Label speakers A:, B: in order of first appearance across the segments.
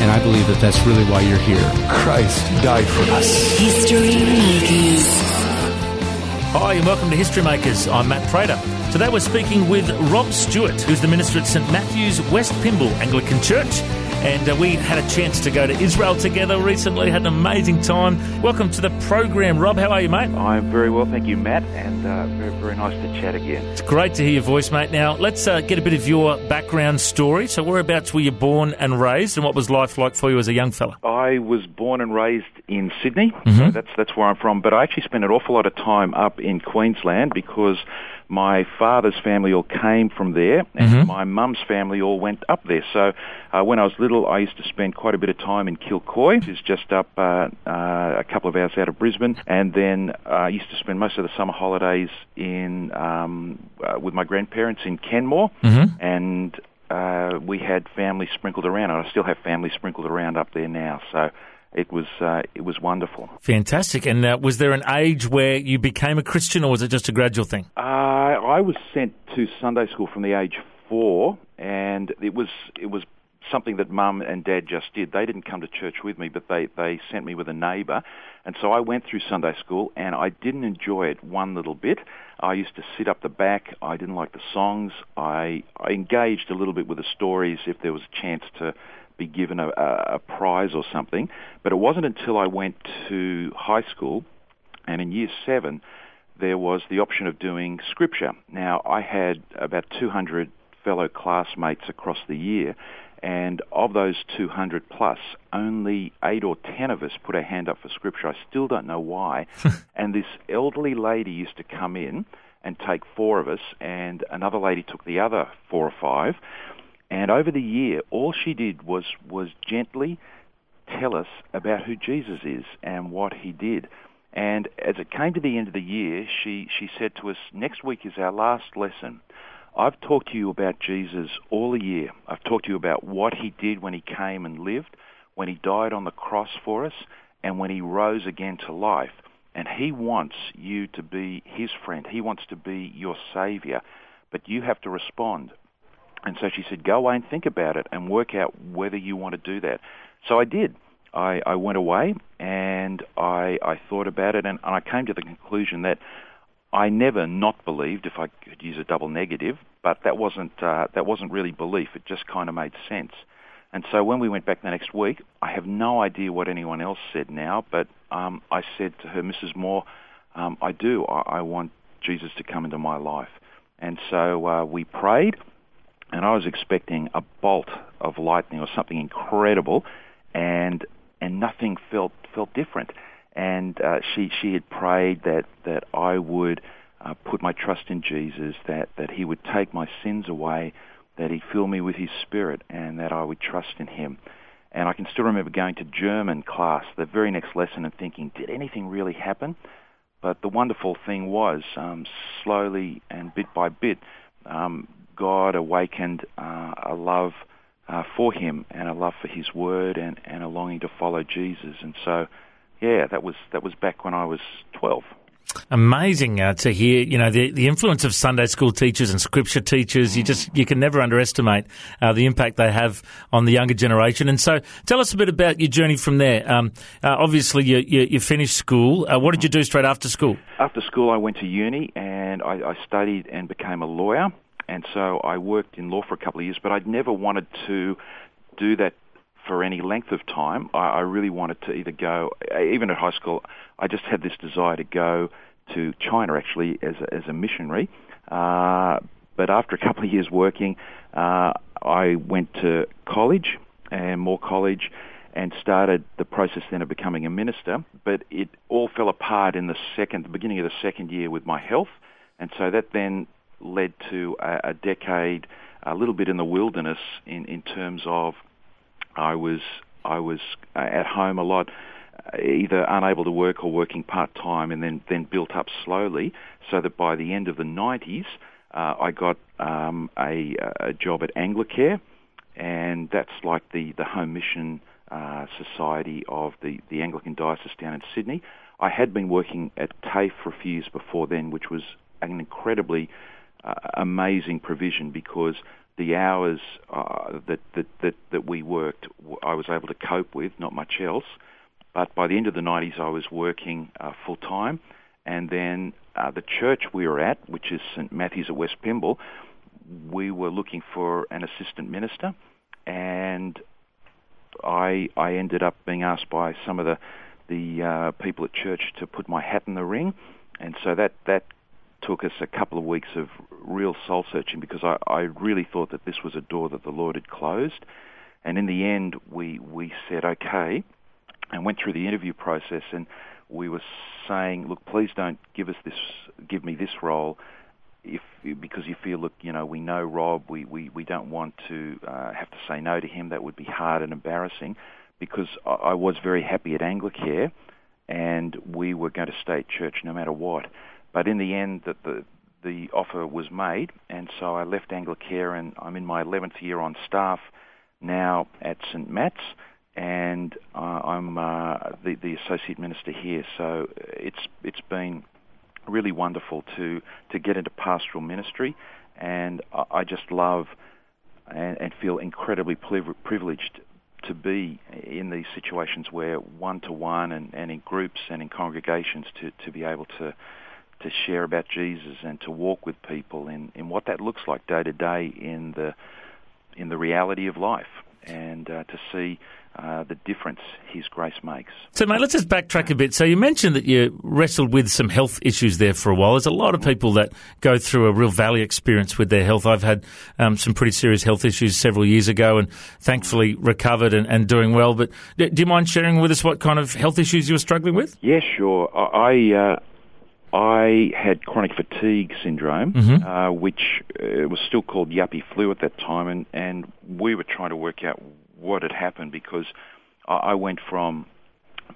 A: And I believe that that's really why you're here.
B: Christ died for us.
C: History Makers.
D: Hi, and welcome to History Makers. I'm Matt Prater. Today we're speaking with Rob Stewart, who's the minister at St Matthew's West Pymble Anglican Church. And uh, we had a chance to go to Israel together recently, had an amazing time. Welcome to the program, Rob. How are you, mate?
E: I'm very well, thank you, Matt, and uh, very, very nice to chat again.
D: It's great to hear your voice, mate. Now, let's uh, get a bit of your background story. So, whereabouts were you born and raised, and what was life like for you as a young fella?
E: I was born and raised in Sydney, so that's that's where I'm from. But I actually spent an awful lot of time up in Queensland because my father's family all came from there, and my mum's family all went up there. So uh, when I was little, I used to spend quite a bit of time in Kilcoy, which is just up uh, uh, a couple of hours out of Brisbane, and then uh, I used to spend most of the summer holidays in um, uh, with my grandparents in Kenmore, and uh, we had family sprinkled around, and I still have family sprinkled around up there now. So it was uh, it was wonderful.
D: Fantastic. And uh, was there an age where you became a Christian, or was it just a gradual thing?
E: Uh, I was sent to Sunday school from the age four, and it was it was something that Mum and Dad just did. They didn't come to church with me, but they they sent me with a neighbour, and so I went through Sunday school, and I didn't enjoy it one little bit. I used to sit up the back. I didn't like the songs. I I engaged a little bit with the stories if there was a chance to be given a, a, a prize or something. But it wasn't until I went to high school, and in year seven, there was the option of doing scripture. Now, I had about 200 fellow classmates across the year, and of those 200 plus, only eight or ten of us put our hand up for scripture. I still don't know why. and this elderly lady used to come in and take four of us, and another lady took the other four or five. And over the year, all she did was was gently tell us about who Jesus is and what he did. And as it came to the end of the year, she, she said to us, next week is our last lesson. I've talked to you about Jesus all the year. I've talked to you about what he did when he came and lived, when he died on the cross for us, and when he rose again to life. And he wants you to be his friend. He wants to be your savior. But you have to respond. And so she said, go away and think about it and work out whether you want to do that. So I did. I, I went away and I, I thought about it and, and I came to the conclusion that I never not believed, if I could use a double negative, but that wasn't, uh, that wasn't really belief. It just kind of made sense. And so when we went back the next week, I have no idea what anyone else said now, but um, I said to her, Mrs. Moore, um, I do. I, I want Jesus to come into my life. And so uh, we prayed and I was expecting a bolt of lightning or something incredible, and and nothing felt felt different. And uh, she she had prayed that that I would uh, put my trust in Jesus, that that He would take my sins away, that He'd fill me with His Spirit, and that I would trust in Him. And I can still remember going to German class the very next lesson and thinking, did anything really happen? But the wonderful thing was, um, slowly and bit by bit, um, God awakened uh, a love uh, for Him and a love for His Word and, and a longing to follow Jesus. And so, yeah, that was that was back when I was twelve.
D: Amazing uh, to hear, you know, the, the influence of Sunday school teachers and scripture teachers. You just you can never underestimate uh, the impact they have on the younger generation. And so, tell us a bit about your journey from there. Um, uh, obviously, you, you, you finished school. Uh, what did you do straight after school?
E: After school, I went to uni and I, I studied and became a lawyer. And so I worked in law for a couple of years, but I'd never wanted to do that for any length of time. I, I really wanted to either go, even at high school, I just had this desire to go to China actually as a, as a missionary. Uh, but after a couple of years working, uh, I went to college and more college and started the process then of becoming a minister. But it all fell apart in the second, the beginning of the second year with my health. And so that then led to a, a decade, a little bit in the wilderness in, in terms of I was I was uh, at home a lot, uh, either unable to work or working part time, and then then built up slowly, so that by the end of the 90s, uh, I got um, a, a job at Anglicare, and that's like the the home mission uh, society of the the Anglican diocese down in Sydney. I had been working at TAFE for a few years before then, which was an incredibly amazing provision because the hours uh, that, that, that, that we worked, I was able to cope with, not much else. But by the end of the 90s, I was working uh, full time. And then uh, the church we were at, which is St Matthew's at West Pymble, we were looking for an assistant minister. And I, I ended up being asked by some of the, the uh, people at church to put my hat in the ring. And so that, that took us a couple of weeks of real soul searching because I, I really thought that this was a door that the Lord had closed. And in the end, we, we said, okay, and went through the interview process and we were saying, look, please don't give us this, give me this role if because you feel, look, you know, we know Rob, we, we, we don't want to uh, have to say no to him. That would be hard and embarrassing because I, I was very happy at Anglicare and we were going to stay at church no matter what. But in the end, that the the offer was made, and so I left Anglicare, and I'm in my 11th year on staff now at St Matt's, and uh, I'm uh, the the associate minister here. So it's it's been really wonderful to to get into pastoral ministry, and I, I just love and, and feel incredibly privileged to be in these situations where one to one and, in groups and in congregations to, to be able to to share about Jesus and to walk with people in, in what that looks like day to day in the in the reality of life and uh, to see uh, the difference His grace makes.
D: So, mate, let's just backtrack a bit. So, you mentioned that you wrestled with some health issues there for a while. There's a lot of people that go through a real valley experience with their health. I've had um, some pretty serious health issues several years ago and thankfully recovered and, and doing well. But do you mind sharing with us what kind of health issues you were struggling with?
E: Yeah, sure. I. Uh, I had chronic fatigue syndrome,
D: mm-hmm.
E: uh, which uh, was still called yuppie flu at that time, and, and we were trying to work out what had happened because I, I went from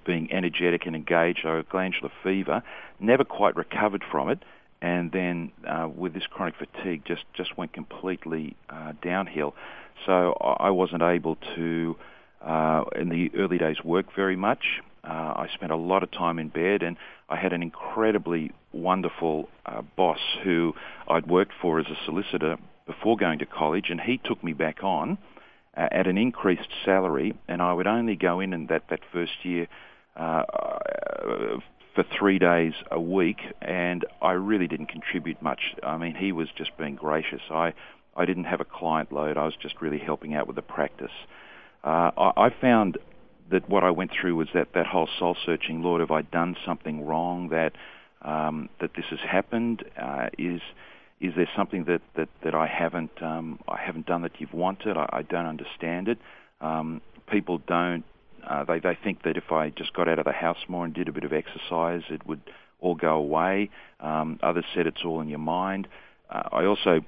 E: being energetic and engaged, I had glandular fever, never quite recovered from it, and then uh, with this chronic fatigue, just just went completely uh, downhill. So I wasn't able to, uh, in the early days, work very much. Uh, I spent a lot of time in bed, and I had an incredibly wonderful uh, boss who I'd worked for as a solicitor before going to college, and he took me back on uh, at an increased salary, and I would only go in in that that first year uh, for three days a week, and I really didn't contribute much. I mean, he was just being gracious. I I didn't have a client load. I was just really helping out with the practice. Uh, I, I found that what I went through was that that whole soul searching. Lord, have I done something wrong that um, that this has happened? Uh, is is there something that, that, that I haven't um, I haven't done that you've wanted? I, I don't understand it. Um, people don't. Uh, they they think that if I just got out of the house more and did a bit of exercise, it would all go away. Um, others said it's all in your mind. Uh, I also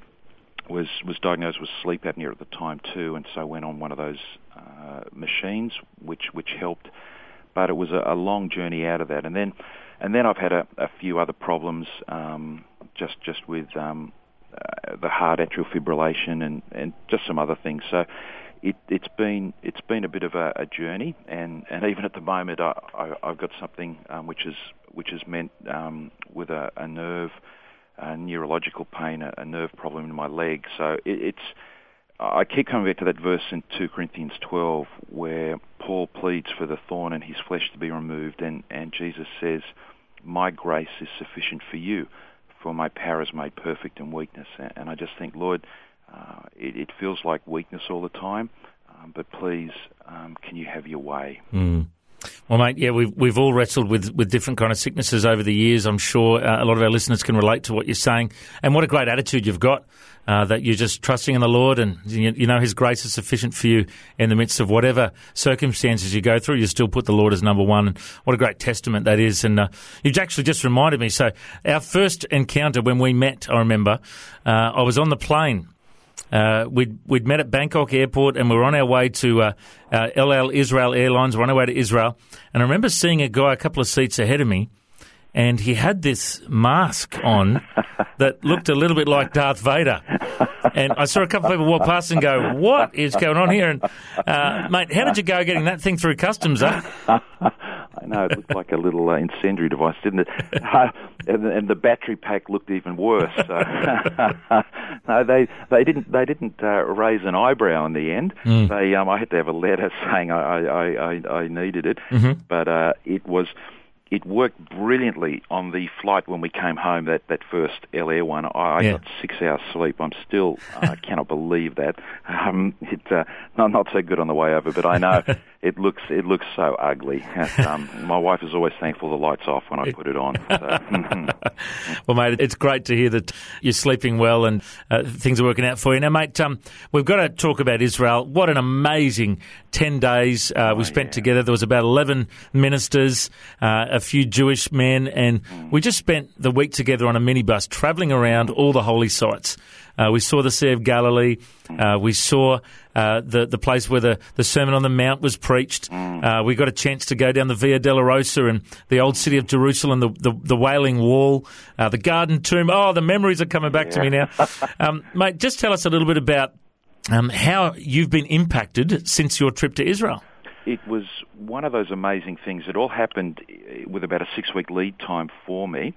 E: was was diagnosed with sleep apnea at the time too, and so went on one of those machines, which which helped. But it was a, a long journey out of that, and then and then I've had a, a few other problems, um, just just with um, uh, the heart atrial fibrillation and and just some other things. So. It, it's been it's been a bit of a, a journey, and, and even at the moment, I, I, I've got something um, which is which is meant um, with a, a nerve a neurological pain, a nerve problem in my leg. So it, it's I keep coming back to that verse in 2 Corinthians 12 where Paul pleads for the thorn in his flesh to be removed, and, and Jesus says, My grace is sufficient for you, for my power is made perfect in weakness. And I just think, Lord, uh, it, it, feels like weakness all the time, um, but please, um, can you have your way?
D: Mm. Well, mate, yeah, we've we've all wrestled with, with different kind of sicknesses over the years. I'm sure uh, a lot of our listeners can relate to what you're saying, and what a great attitude you've got. Uh, that you're just trusting in the Lord, and you, you, know His grace is sufficient for you in the midst of whatever circumstances you go through. You still put the Lord as number one, and what a great testament that is. And uh, you've actually just reminded me. So our first encounter when we met, I remember, uh, I was on the plane Uh, we'd, we'd met at Bangkok Airport and we were on our way to uh, uh, El Al Israel Airlines. We're on our way to Israel. And I remember seeing a guy a couple of seats ahead of me and he had this mask on that looked a little bit like Darth Vader. And I saw a couple of people walk past and go, "What is going on here?" And uh, mate, how did you go getting that thing through customs? Eh?
E: I know it looked like a little uh, incendiary device, didn't it? Uh, and, and the battery pack looked even worse. So. no, they they didn't they didn't uh, raise an eyebrow in the end.
D: Mm.
E: They um, I had to have a letter saying I I, I, I needed it,
D: Mm-hmm.
E: but uh, it was it worked brilliantly on the flight when we came home. That that first El Al one, I, I
D: Yeah.
E: got six hours sleep. I'm still I cannot believe that. Um, it uh, not not so good on the way over, but I know it looks it looks so ugly. Um, my wife is always thankful the lights off when I put it on. So.
D: Well, mate, it's great to hear that you're sleeping well and uh, things are working out for you. Now, mate, um, we've got to talk about Israel. What an amazing 10 days uh, we spent together. There was about 11 ministers, uh, a few Jewish men, and we just spent the week together on a minibus travelling around all the holy sites. Uh, we saw the Sea of Galilee. Uh, we saw uh, the the place where the, the Sermon on the Mount was preached. Uh, we got a chance to go down the Via Dolorosa and the old city of Jerusalem, the the, the Wailing Wall, uh, the Garden Tomb. Oh, the memories are coming back to me now, um, mate. Just tell us a little bit about um, how you've been impacted since your trip to Israel.
E: it was one of those amazing things. It all happened with about a six week lead time for me.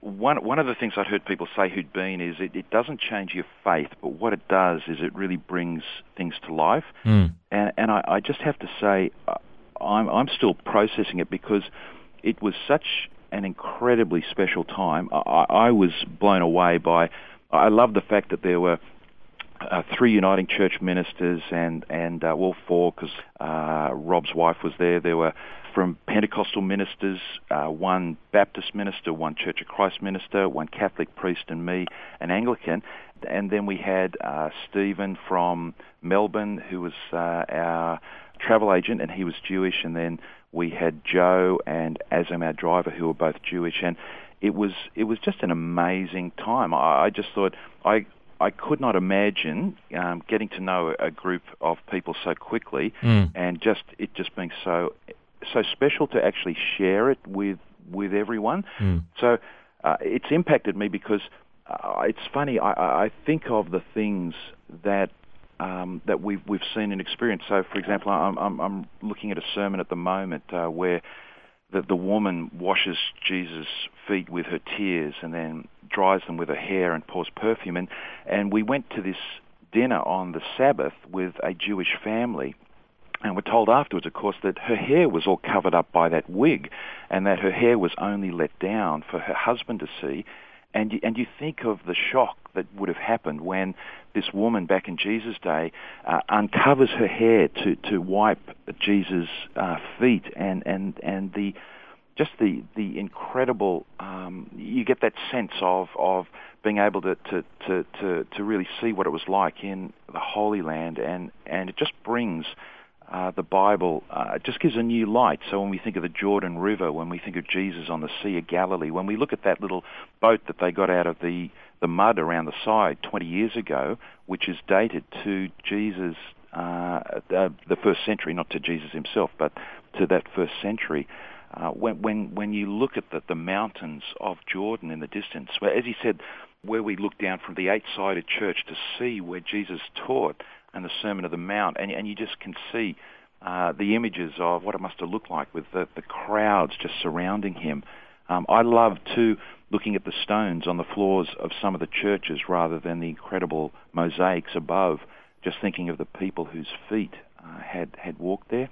E: One one of the things I'd heard people say who'd been is it, it doesn't change your faith, but what it does is it really brings things to life. And and I, I just have to say, uh, I'm I'm still processing it because it was such an incredibly special time. I, I I was blown away by. I love the fact that there were uh, three Uniting Church ministers and and uh, well four because uh, Rob's wife was there. There were from Pentecostal ministers, uh, one Baptist minister, one Church of Christ minister, one Catholic priest, and me, an Anglican. And then we had uh, Stephen from Melbourne, who was uh, our travel agent, and he was Jewish. And then we had Joe and Azam, our driver, who were both Jewish. And it was it was just an amazing time. I, I just thought I I could not imagine um, getting to know a group of people so quickly, and just it just being so so special to actually share it with with everyone. So uh, it's impacted me because uh, it's funny. I, I I think of the things that um, that we've we've seen and experienced. So, for example, I'm I'm, I'm looking at a sermon at the moment uh, where the, the woman washes Jesus' feet with her tears and then dries them with her hair and pours perfume. And, and we went to this dinner on the Sabbath with a Jewish family. And we're told afterwards, of course, that her hair was all covered up by that wig and that her hair was only let down for her husband to see. And you, and you think of the shock that would have happened when this woman back in Jesus' day uh, uncovers her hair to, to wipe Jesus' uh, feet and, and, and the just the, the incredible um, you get that sense of, of being able to, to, to, to, to really see what it was like in the Holy Land and, and it just brings uh, the Bible uh, just gives a new light. So when we think of the Jordan River, when we think of Jesus on the Sea of Galilee, when we look at that little boat that they got out of the, the mud around the side 20 years ago, which is dated to Jesus, uh, uh, the first century, not to Jesus himself, but to that first century. Uh, when, when, when you look at the, the mountains of Jordan in the distance, where, as he said, where we look down from the eight-sided church to see where Jesus taught, and the Sermon of the Mount, and, and you just can see uh, the images of what it must have looked like with the, the crowds just surrounding him. Um, I love too looking at the stones on the floors of some of the churches rather than the incredible mosaics above. Just thinking of the people whose feet uh, had had walked there,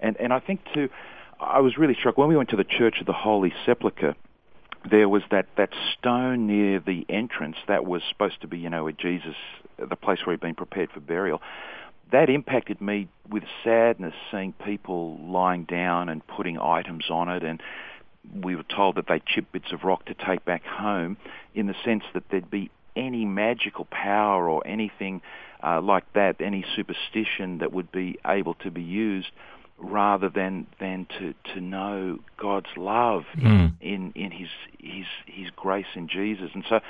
E: and and I think too, I was really struck when we went to the Church of the Holy Sepulchre there was that, that stone near the entrance that was supposed to be, you know, where Jesus, the place where he'd been prepared for burial. That impacted me with sadness seeing people lying down and putting items on it and we were told that they chipped bits of rock to take back home in the sense that there'd be any magical power or anything uh, like that, any superstition that would be able to be used rather than than to to know God's love
D: Mm.
E: in in His His His grace in Jesus. And so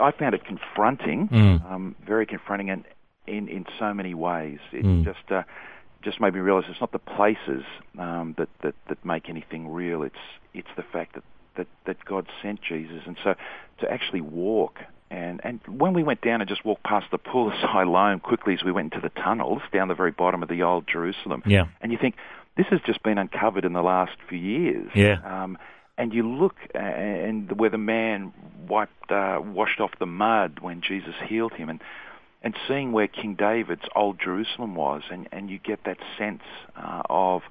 E: I- found it confronting,
D: Mm.
E: um, very confronting, and in in so many ways. It
D: Mm.
E: just uh, just made me realize it's not the places um, that, that that make anything real. It's it's the fact that, that that God sent Jesus, and so to actually walk. And, and when we went down and just walked past the pool of Siloam quickly as we went into the tunnels down the very bottom of the old Jerusalem,
D: Yeah.
E: and you think this has just been uncovered in the last few years.
D: Yeah.
E: Um, and you look, and where the man wiped, uh, washed off the mud when Jesus healed him, and and seeing where King David's old Jerusalem was, and, and you get that sense uh, of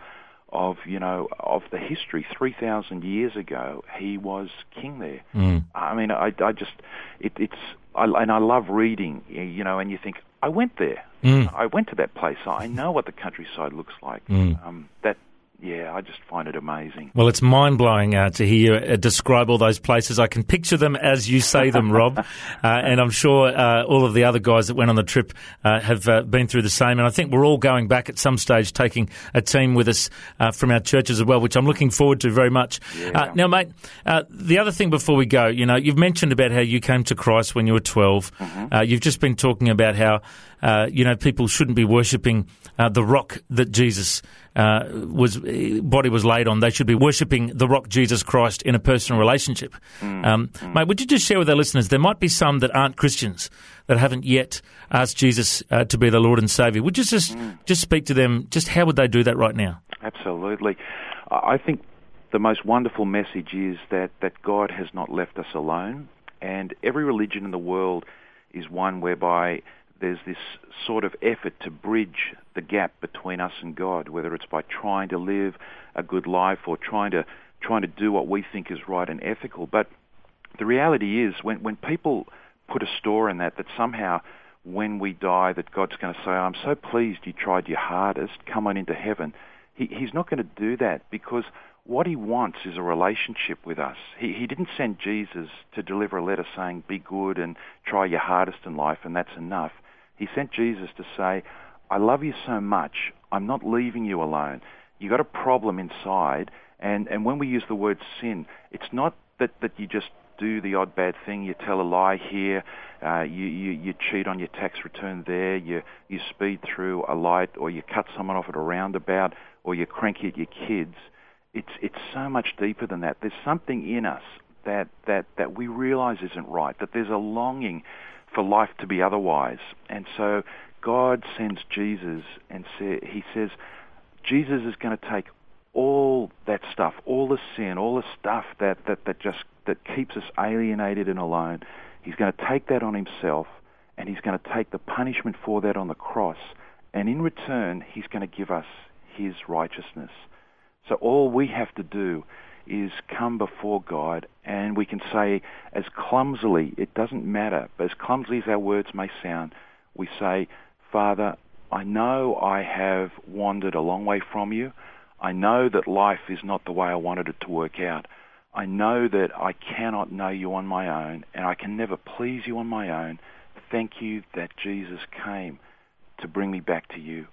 E: of you know of the history. Three thousand years ago, he was king there.
D: Mm.
E: I mean, I, I just it, it's I, and I love reading, you know, and you think I went there.
D: Mm.
E: I went to that place. I know what the countryside looks like.
D: Mm.
E: Um, that yeah, I just find it amazing.
D: Well, it's mind blowing uh, to hear you uh, describe all those places. I can picture them as you say them, Rob, uh, and I'm sure uh, all of the other guys that went on the trip uh, have uh, been through the same. And I think we're all going back at some stage, taking a team with us uh, from our churches as well, which I'm looking forward to very much. Uh, now, mate, uh, the other thing before we go, you know, you've mentioned about how you came to Christ when you were 12. Uh, you've just been talking about how uh, you know people shouldn't be worshipping uh, the rock that Jesus uh, was body was laid on. They should be worshipping the rock Jesus Christ in a personal relationship. Um, Mate, would you just share with our listeners? There might be some that aren't Christians that haven't yet asked Jesus uh, to be their Lord and Savior. Would you just just speak to them? Just how would they do that right now?
E: Absolutely. I I think the most wonderful message is that, that God has not left us alone, and every religion in the world is one whereby there's this sort of effort to bridge the gap between us and God, whether it's by trying to live a good life or trying to trying to do what we think is right and ethical. But the reality is when when people put a store in that that somehow when we die that God's going to say, I'm so pleased you tried your hardest, come on into heaven. He, he's not going to do that because what he wants is a relationship with us. He, he didn't send Jesus to deliver a letter saying, be good and try your hardest in life and that's enough. He sent Jesus to say, I love you so much, I'm not leaving you alone. You've got a problem inside, and, and when we use the word sin, it's not that, that you just do the odd bad thing, you tell a lie here, uh, you, you, you cheat on your tax return there, you, you speed through a light, or you cut someone off at a roundabout, or you're cranky at your kids. It's, it's so much deeper than that. There's something in us that, that, that we realize isn't right, that there's a longing for life to be otherwise. And so God sends Jesus and say, he says, Jesus is going to take all that stuff, all the sin, all the stuff that, that, that just that keeps us alienated and alone. He's going to take that on himself and he's going to take the punishment for that on the cross. And in return, he's going to give us his righteousness. So all we have to do is come before God and we can say as clumsily, it doesn't matter, but as clumsily as our words may sound, we say, Father, I know I have wandered a long way from you. I know that life is not the way I wanted it to work out. I know that I cannot know you on my own and I can never please you on my own. Thank you that Jesus came to bring me back to you.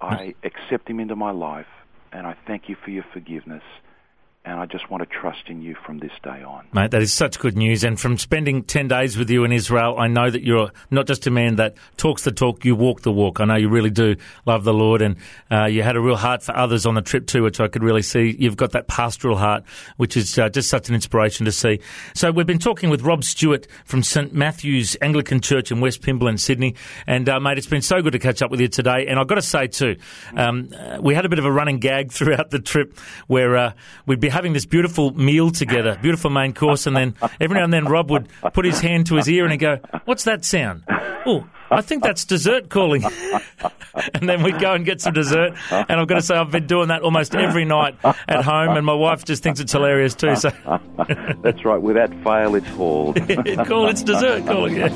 E: I accept him into my life and I thank you for your forgiveness. And I just want to trust in you from this day on.
D: Mate, that is such good news. And from spending 10 days with you in Israel, I know that you're not just a man that talks the talk, you walk the walk. I know you really do love the Lord and uh, you had a real heart for others on the trip too, which I could really see. You've got that pastoral heart, which is uh, just such an inspiration to see. So we've been talking with Rob Stewart from St. Matthew's Anglican Church in West in Sydney. And uh, mate, it's been so good to catch up with you today. And I've got to say too, um, uh, we had a bit of a running gag throughout the trip where uh, we'd be having this beautiful meal together, beautiful main course, and then every now and then Rob would put his hand to his ear and he'd go, "What's that sound?" Oh, I think that's dessert calling. and then we'd go and get some dessert. And I've got to say, I've been doing that almost every night at home, and my wife just thinks it's hilarious too. So
E: That's right. Without fail, it's called.
D: call it's dessert calling. uh,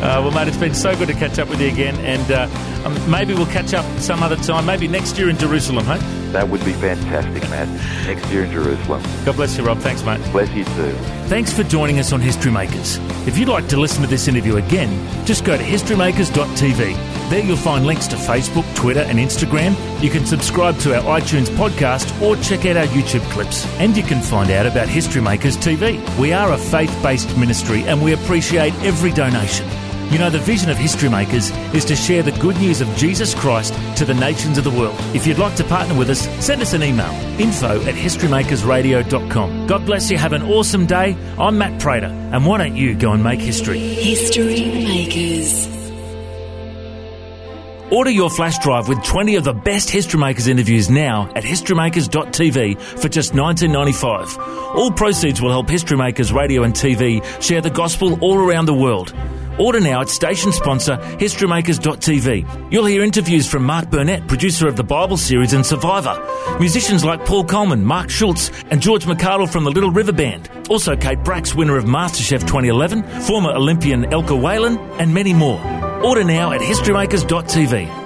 D: well, mate, it's been so good to catch up with you again, and uh, um, maybe we'll catch up some other time. Maybe next year in Jerusalem, hey?
E: That would be fantastic, Matt. Next year in Jerusalem.
D: God bless you, Rob. Thanks, mate.
E: Bless you too.
D: Thanks for joining us on History Makers. If you'd like to listen to this interview again, just go to historymakers.tv. There you'll find links to Facebook, Twitter, and Instagram. You can subscribe to our iTunes podcast or check out our YouTube clips. And you can find out about History Makers TV. We are a faith based ministry and we appreciate every donation. You know, the vision of History Makers is to share the good news of Jesus Christ to the nations of the world. If you'd like to partner with us, send us an email info at historymakersradio.com. God bless you. Have an awesome day. I'm Matt Prater, and why don't you go and make history?
C: History Makers.
D: Order your flash drive with 20 of the best History Makers interviews now at historymakers.tv for just $19.95. All proceeds will help History Makers Radio and TV share the gospel all around the world. Order now at station sponsor historymakers.tv. You'll hear interviews from Mark Burnett, producer of the Bible series and Survivor, musicians like Paul Colman, Mark Schultz, and George McArdle from the Little River Band. Also, Kate Bracks, winner of MasterChef 2011, former Olympian Elka Whalan, and many more. Order now at historymakers.tv.